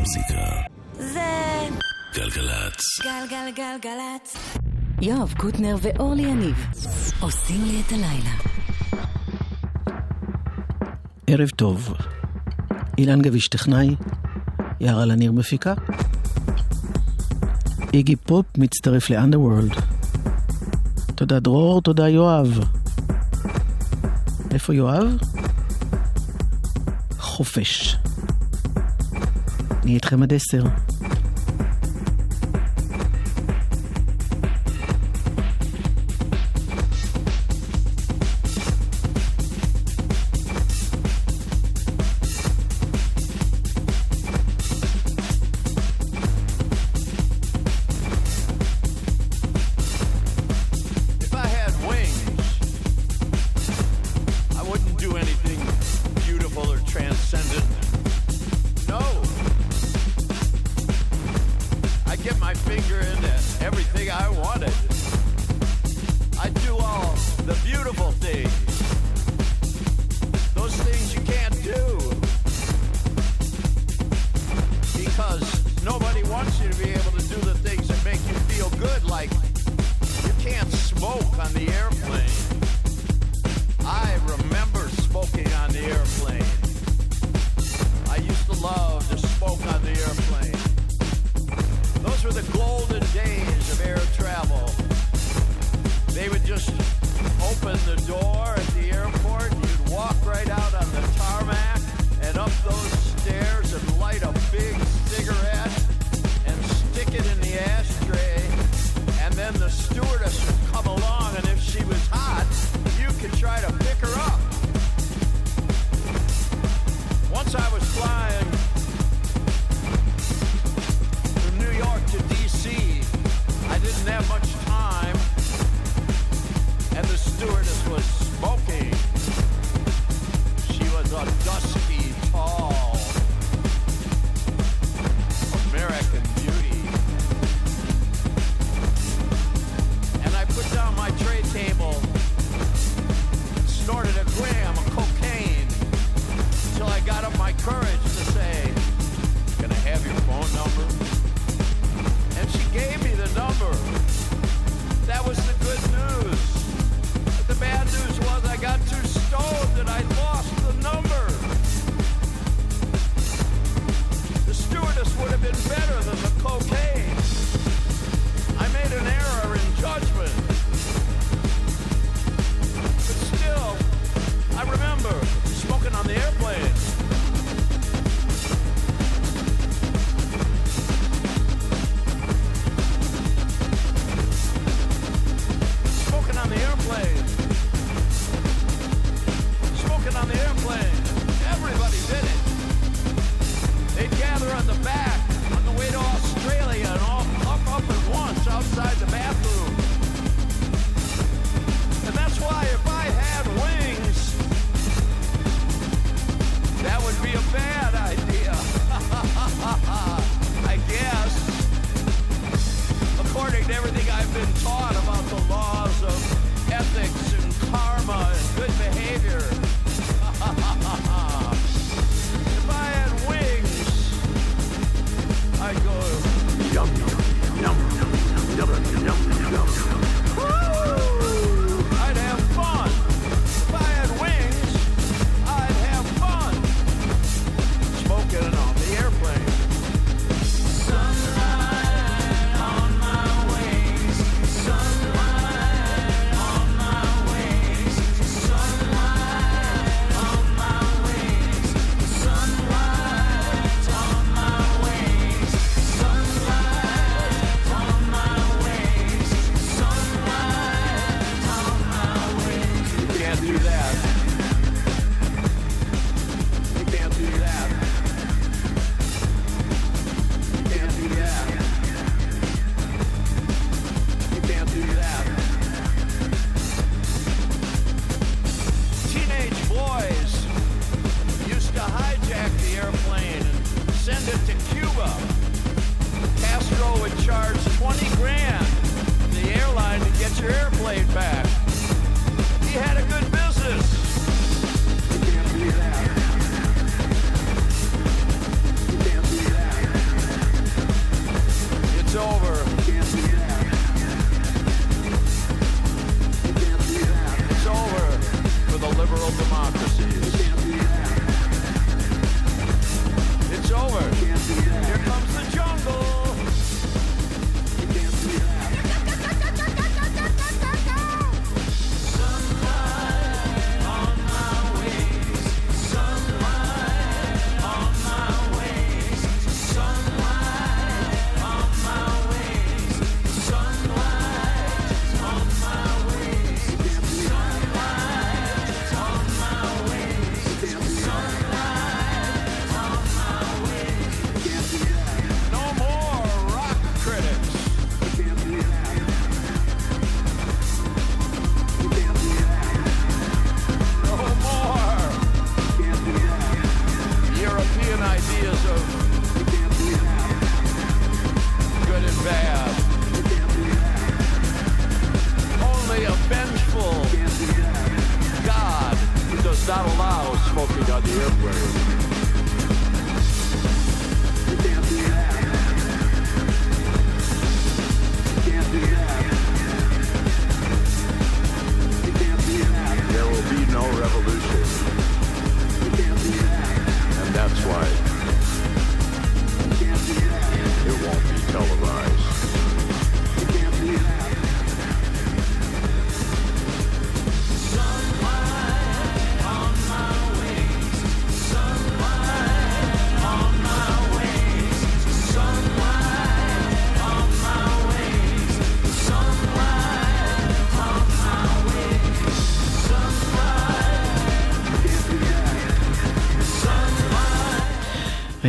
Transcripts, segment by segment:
המוזיקה. זה... גלגלצ. גלגלגלגלצ. יואב קוטנר ואורלי יניב עושים לי את הלילה. ערב טוב. אילן גביש טכנאי, יערה לניר מפיקה. איגי פופ מצטרף לאנדרוורלד. תודה דרור, תודה יואב. איפה יואב? חופש. אני איתכם עד עשר.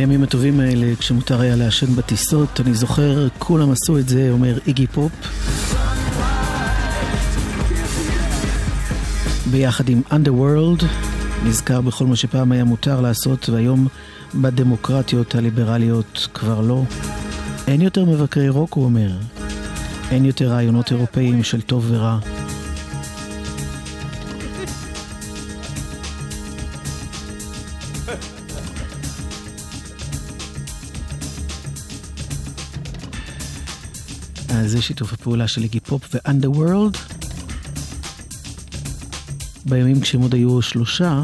הימים הטובים האלה, כשמותר היה לעשן בטיסות, אני זוכר, כולם עשו את זה, אומר איגי פופ. ביחד עם Underworld, נזכר בכל מה שפעם היה מותר לעשות, והיום בדמוקרטיות הליברליות כבר לא. אין יותר מבקרי רוק, הוא אומר. אין יותר רעיונות אירופאיים של טוב ורע. זה שיתוף הפעולה של איגי פופ ואנדרוורלד. בימים כשהם עוד היו שלושה,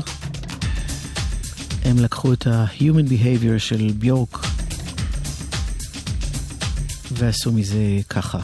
הם לקחו את ה-Human Behavior של ביורק ועשו מזה ככה.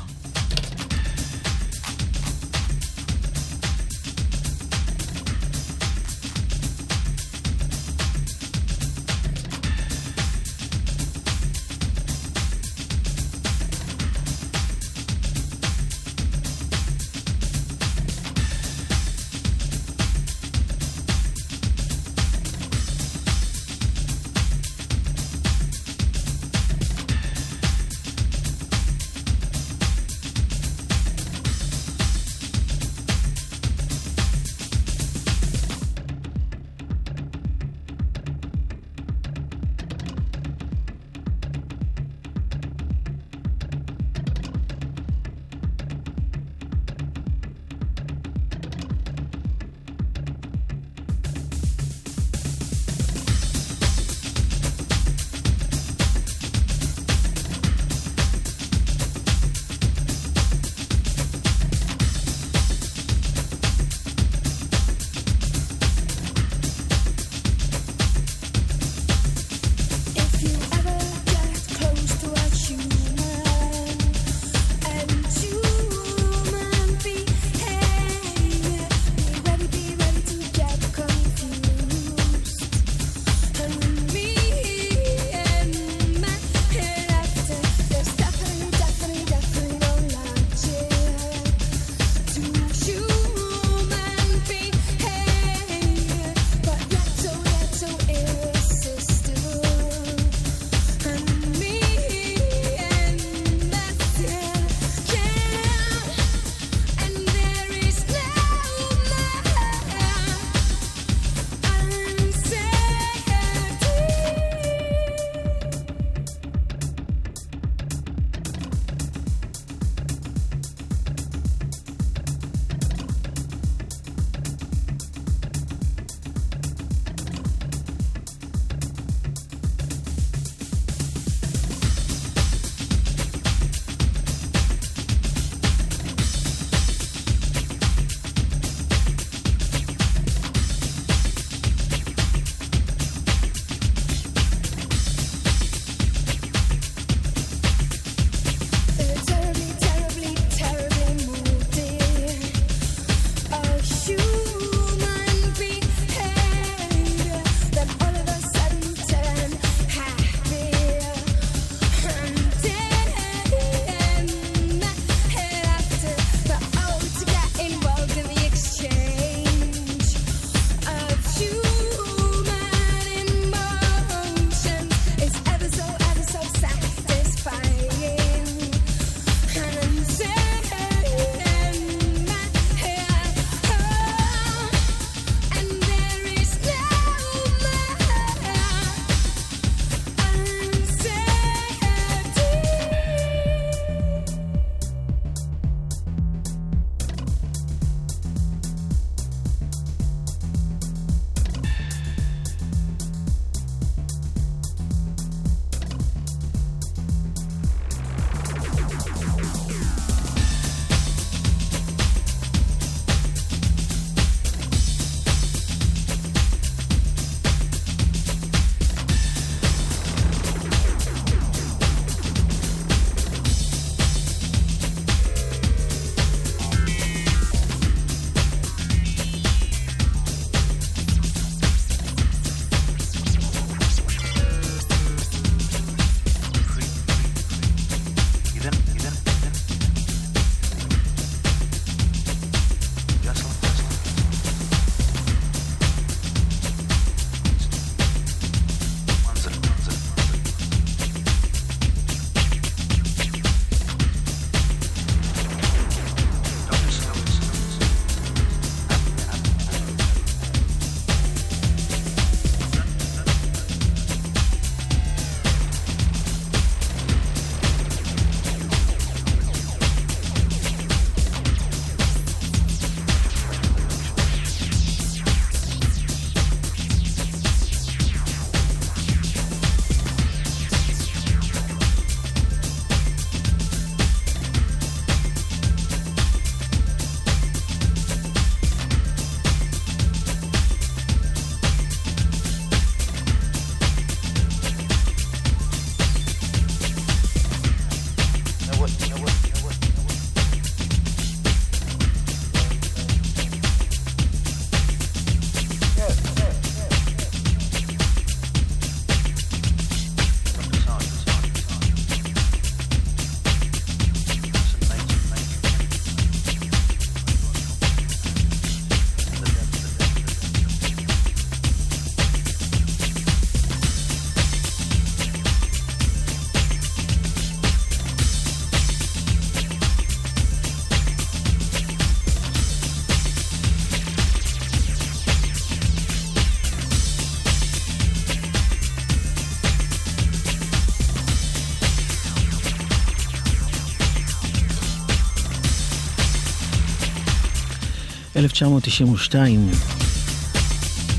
1992.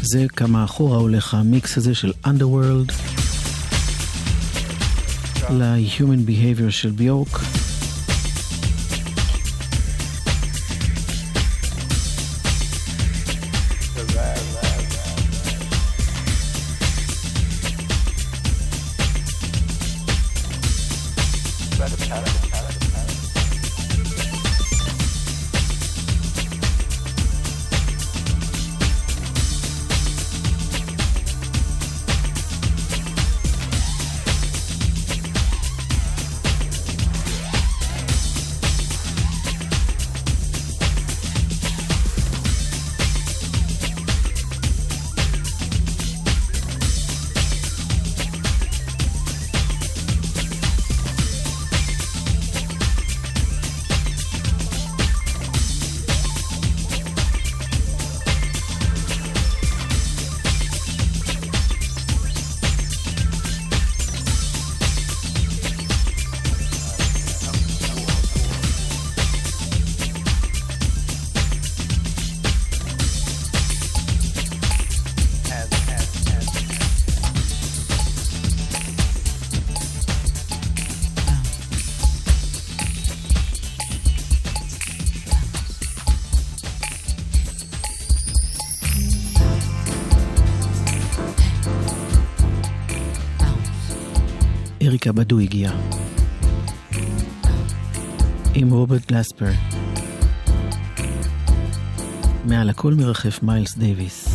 זה כמה אחורה הולך המיקס הזה של Underworld yeah. ל-Human Behavior של ביורק. Yeah. הבדו הגיע. עם רוברט גלספר. מעל הכל מרחף מיילס דייוויס.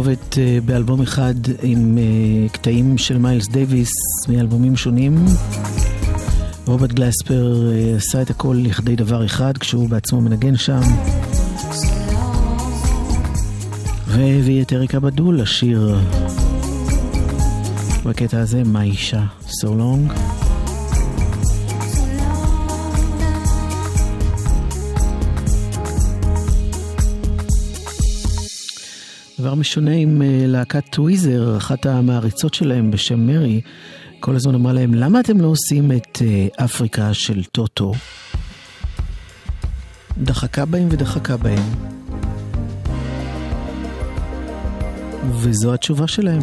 תערובת אה, באלבום אחד עם אה, קטעים של מיילס דייוויס מאלבומים שונים. רוברט גלספר אה, עשה את הכל לכדי דבר אחד כשהוא בעצמו מנגן שם. והביא את אריקה בדול לשיר בקטע הזה, מה אישה, So long. So Long. משונה עם אה, להקת טוויזר, אחת המעריצות שלהם בשם מרי, כל הזמן אמרה להם, למה אתם לא עושים את אה, אפריקה של טוטו? דחקה בהם ודחקה בהם. וזו התשובה שלהם.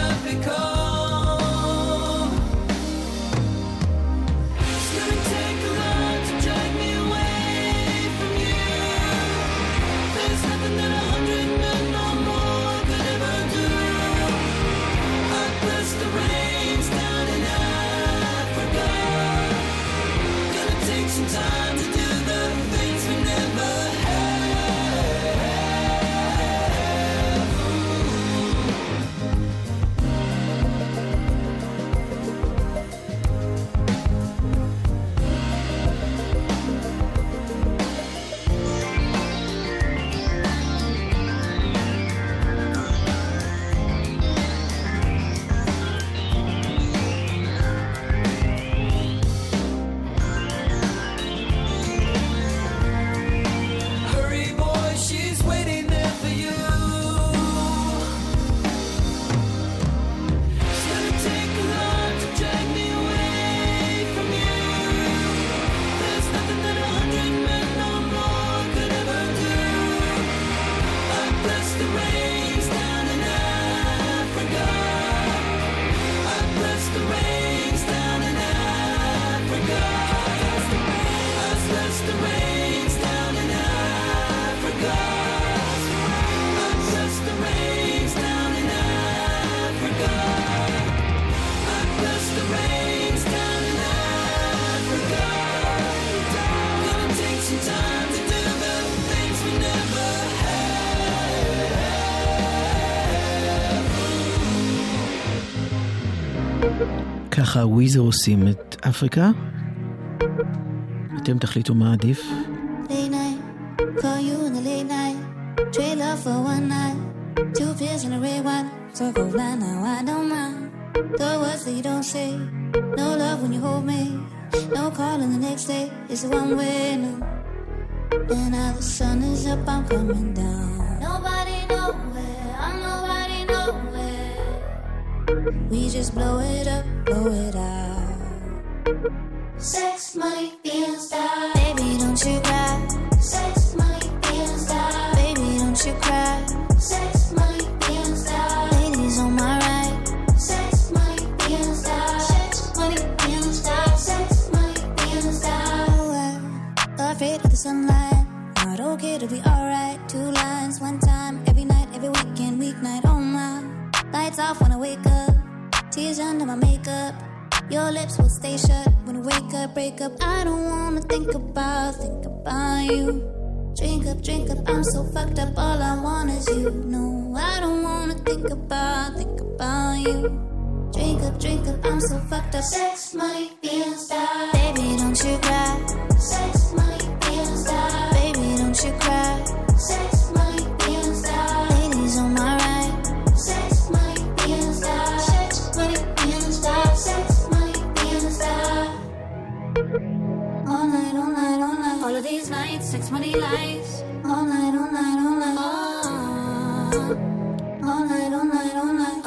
ככה וויזר עושים את אפריקה? אתם תחליטו מה עדיף. We just blow Drink up, drink up, I'm so fucked up. Sex, money, being star. Baby, don't you cry. Sex.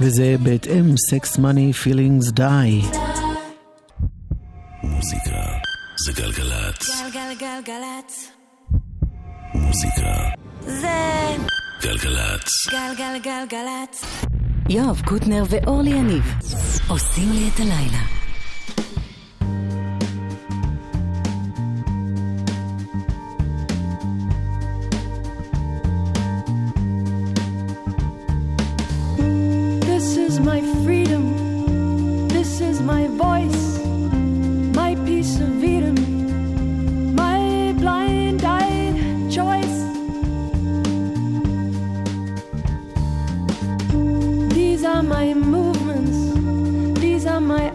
וזה בהתאם Sex Money Feelings Die. מוזיקה זה גלגלצ. גלגלגלצ. מוזיקה זה גלגלצ. גלגלגלגלצ. יואב קוטנר ואורלי יניב עושים לי את הלילה. are my movements, these are my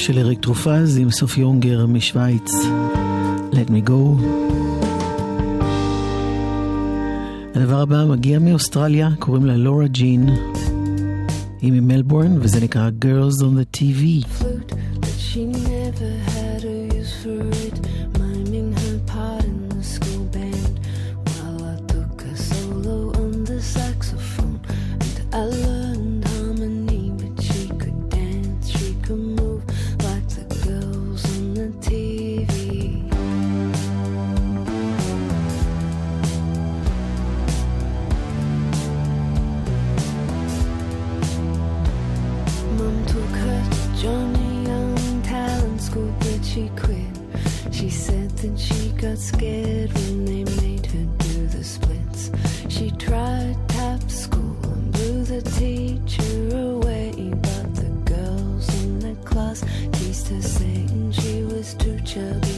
של אריק טרופז עם סוף יונגר משוויץ, Let me go. הדבר הבא מגיע מאוסטרליה, קוראים לה לורה ג'ין. היא ממלבורן, וזה נקרא Girls on the TV. Flute, got scared when they made her do the splits. She tried tap school and blew the teacher away. But the girls in the class teased her, saying she was too chubby.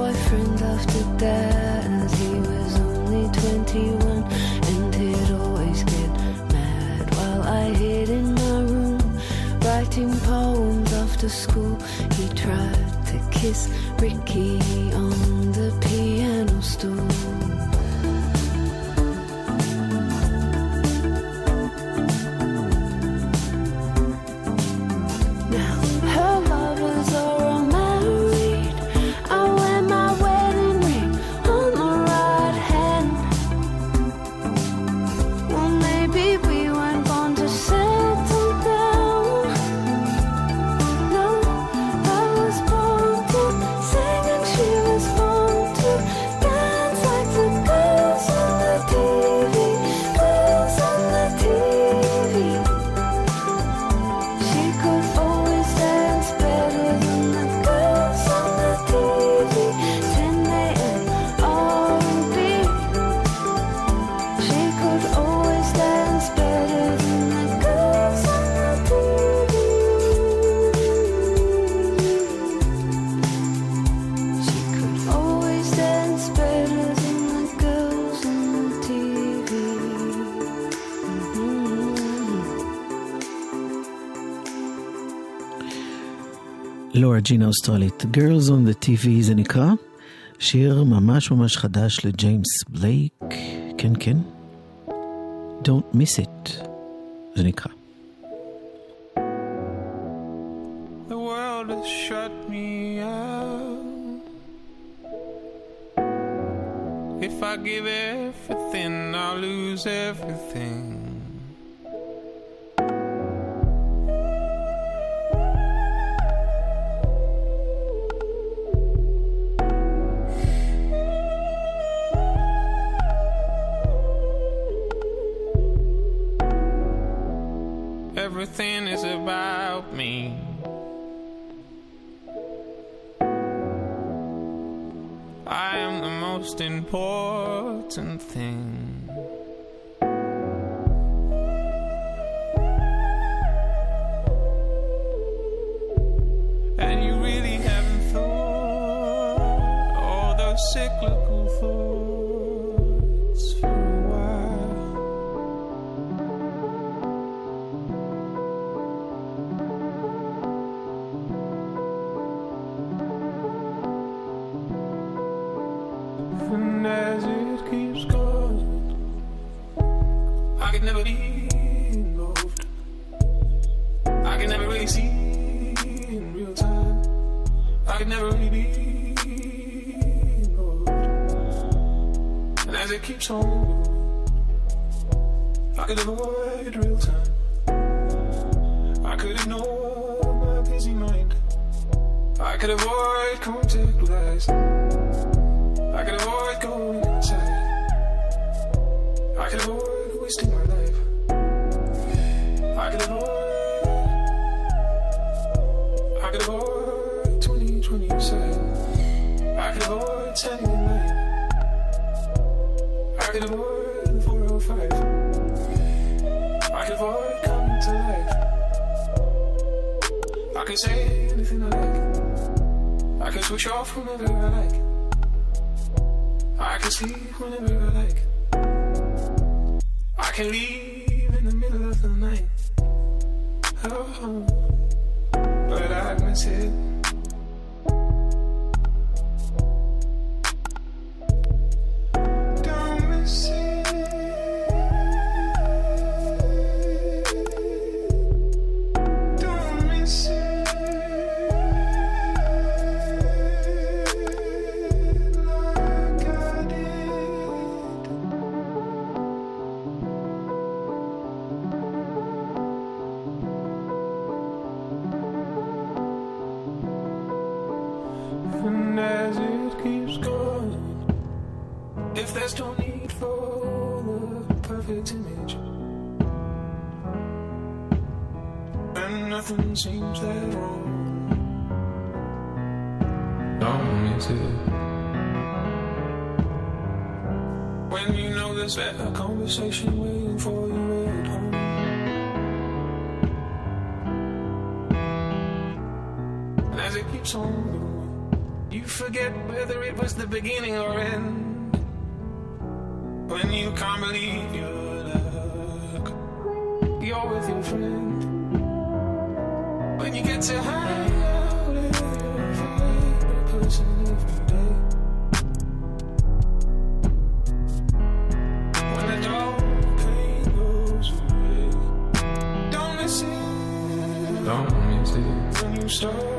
boyfriend after that. He was only 21 and he'd always get mad while I hid in my room, writing poems after school. He tried to kiss Ricky on the piano stool. רג'ינה אוסטרלית. Girls on the TV זה נקרא. שיר ממש ממש חדש לג'יימס בלייק. כן, כן. Don't miss it. זה נקרא. The world has shut me out If I give everything, I lose everything everything is about me. I am the most important thing. could avoid contactless. I could avoid going inside. I could avoid wasting my life. I could avoid. I could avoid 2020 sight. I could avoid standing in line. I could avoid 405. I could avoid coming to life. I could say anything I like. I can switch off whenever I like. I can sleep whenever I like. I can leave in the middle of the night. Oh, but I miss it. A conversation waiting for you at home. And as it keeps on going, you forget whether it was the beginning or end. When you can't believe your luck, you're with your friend. When you get to high. s t a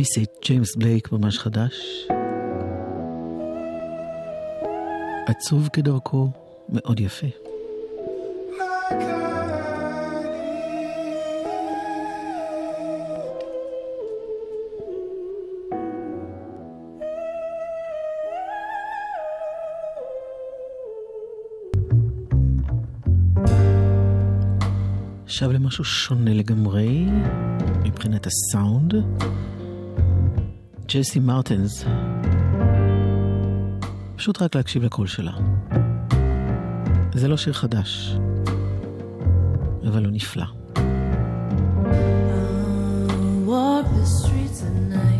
מיסי ג'יימס בלייק ממש חדש. עצוב כדרכו, מאוד יפה. עכשיו למשהו שונה לגמרי מבחינת הסאונד. ג'סי מרטינס. פשוט רק להקשיב לקול שלה. זה לא שיר חדש, אבל הוא נפלא. I'll walk the streets at night.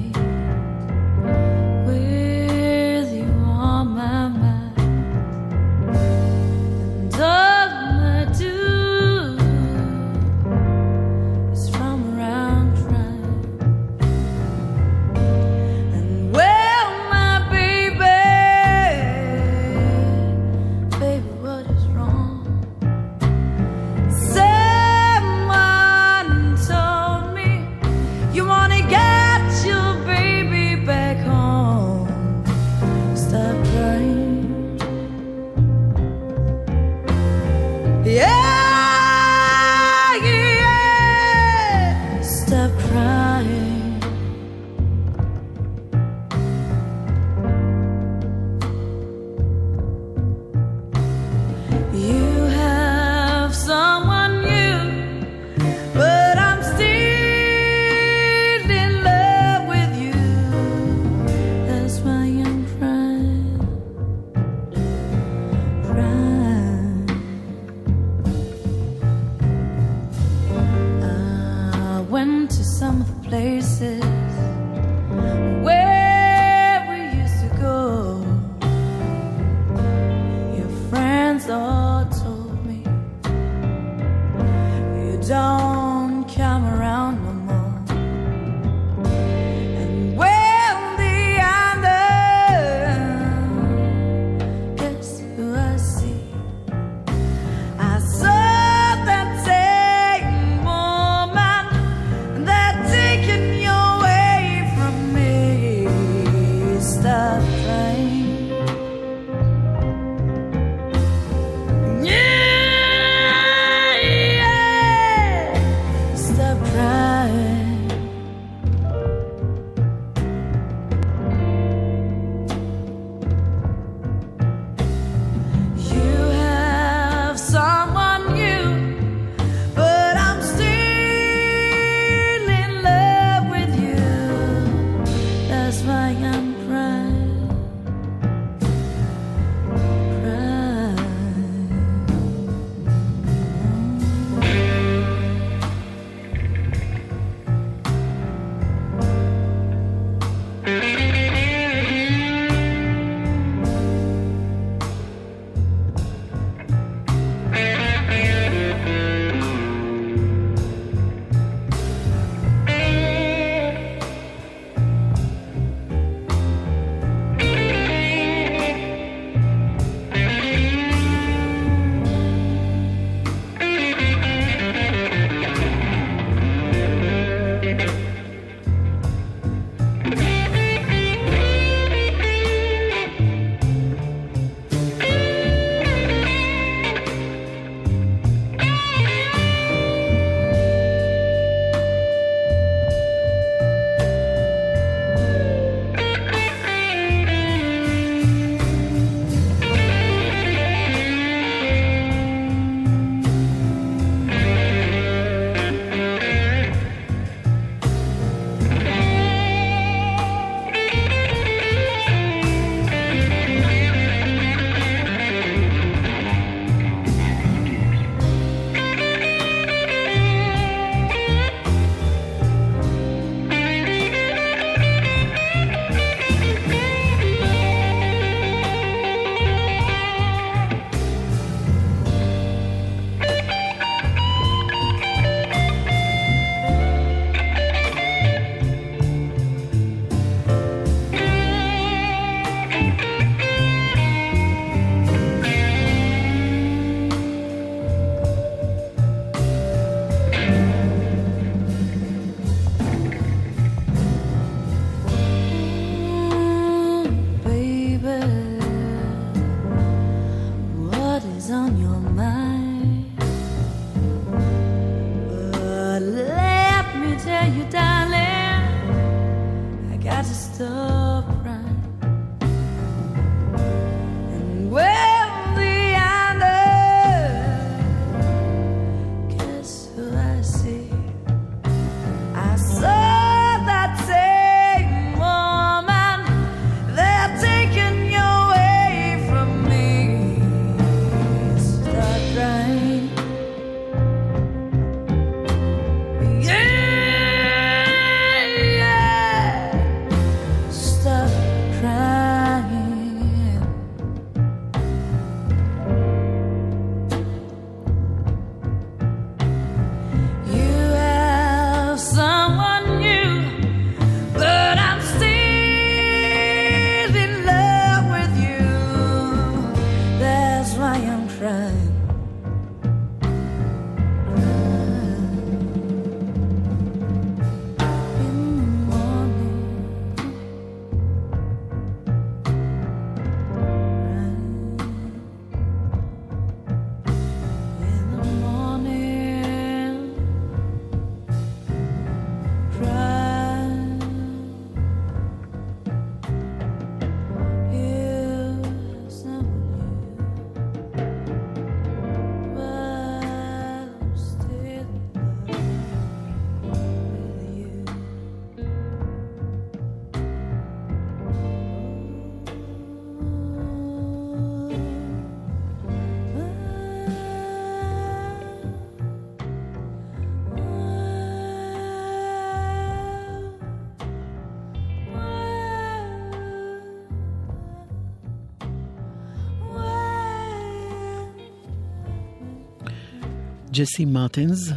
ג'סי מרטינס,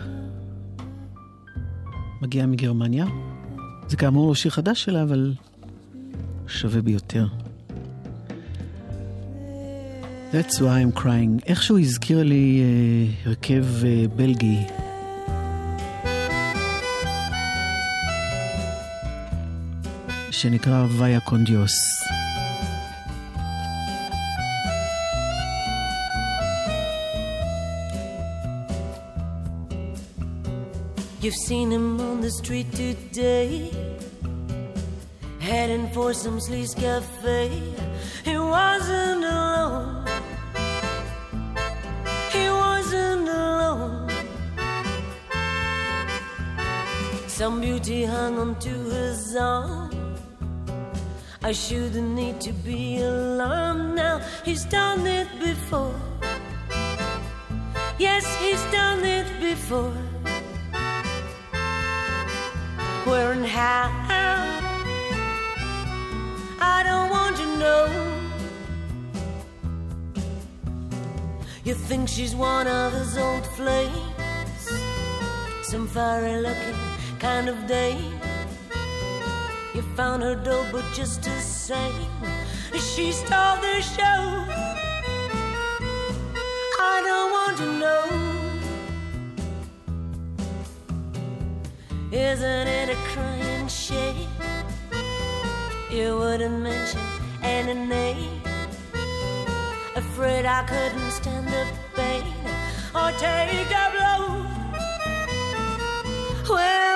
מגיע מגרמניה. זה כאמור לא שיר חדש שלה, אבל שווה ביותר. That's why I'm crying. איכשהו הזכיר לי uh, הרכב uh, בלגי. שנקרא ויה קונדיוס. You've seen him on the street today, heading for some sleaze cafe. He wasn't alone. He wasn't alone. Some beauty hung onto his arm. I shouldn't need to be alarmed now. He's done it before. Yes, he's done it before. Where and how? I don't want to know. You think she's one of his old flames, some fiery looking kind of dame. You found her dull, but just the same, she stole the show. I don't want to know. Isn't it a crying shame? You wouldn't mention any name. Afraid I couldn't stand the pain or take a blow. Well,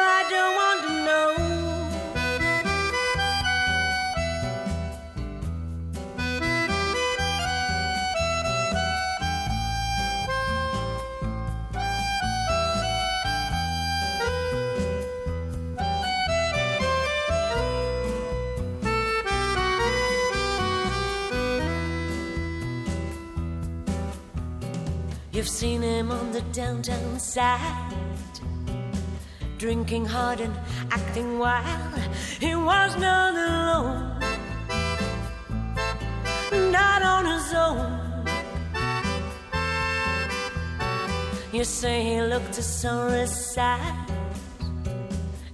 You've seen him on the downtown side, drinking hard and acting wild. He was not alone, not on his own. You say he looked a sorry sight.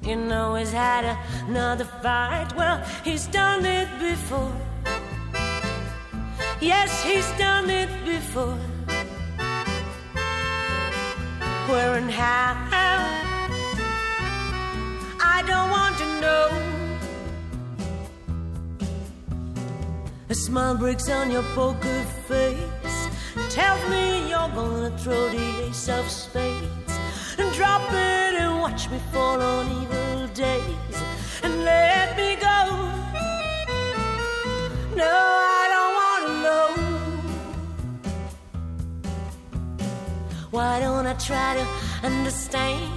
You know he's had another fight. Well, he's done it before. Yes, he's done it before where and how. I don't want to know. A smile breaks on your poker face. Tell me you're gonna throw the ace of spades and drop it and watch me fall on evil days and let me go. No, I Why don't I try to understand?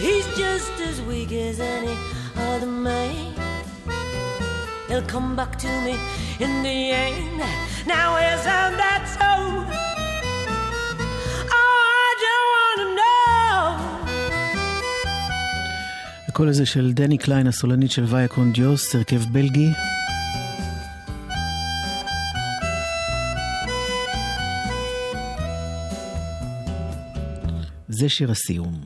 He's just as weak as any other man. He'll come back to me in the end. Now, isn't that so? Oh, הקול הזה של דני קליין, הסולנית של ויה קונדיוס, הרכב בלגי. וזה שיר הסיום.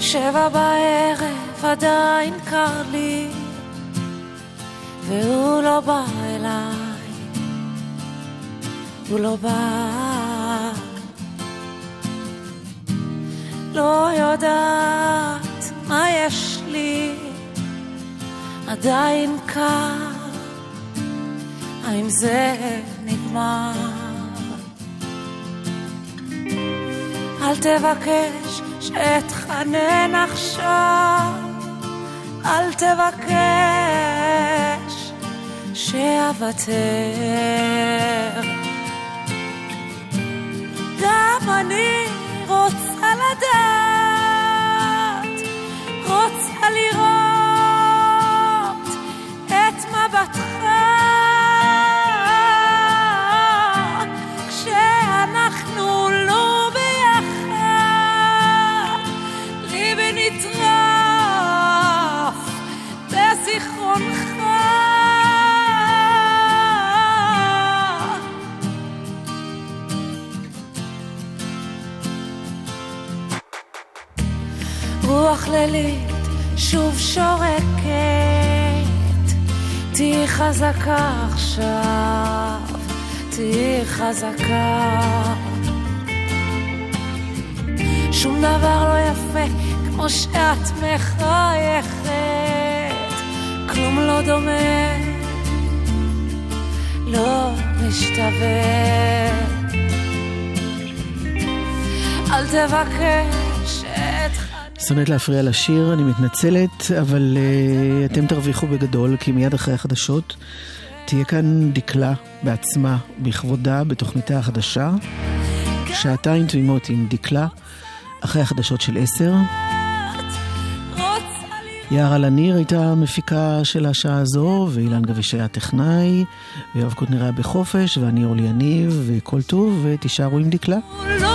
שבע בערב עדיין קר לי, והוא לא בא אליי, הוא לא בא לא יודעת מה יש לי, עדיין קר, האם זה נגמר? אל תבקש שאתחנן עכשיו, אל תבקש שאוותר. גם אני לדעת, רוצה לראות חזקה. שום דבר לא יפה כמו שאת מחייכת, כלום לא דומה, לא משתווה. אל תבקש את... שונאת להפריע לשיר, אני מתנצלת, אבל uh, אתם תרוויחו בגדול, כי מיד אחרי החדשות תהיה כאן דקלה בעצמה בכבודה, בתוכניתה החדשה. שעתיים תמימות עם דקלה, אחרי החדשות של עשר. יערה לניר הייתה מפיקה של השעה הזו, ואילן גביש היה טכנאי, ויואב קוטנר היה בחופש, ואני אורלי יניב, וכל טוב, ותישארו עם דקלה. לא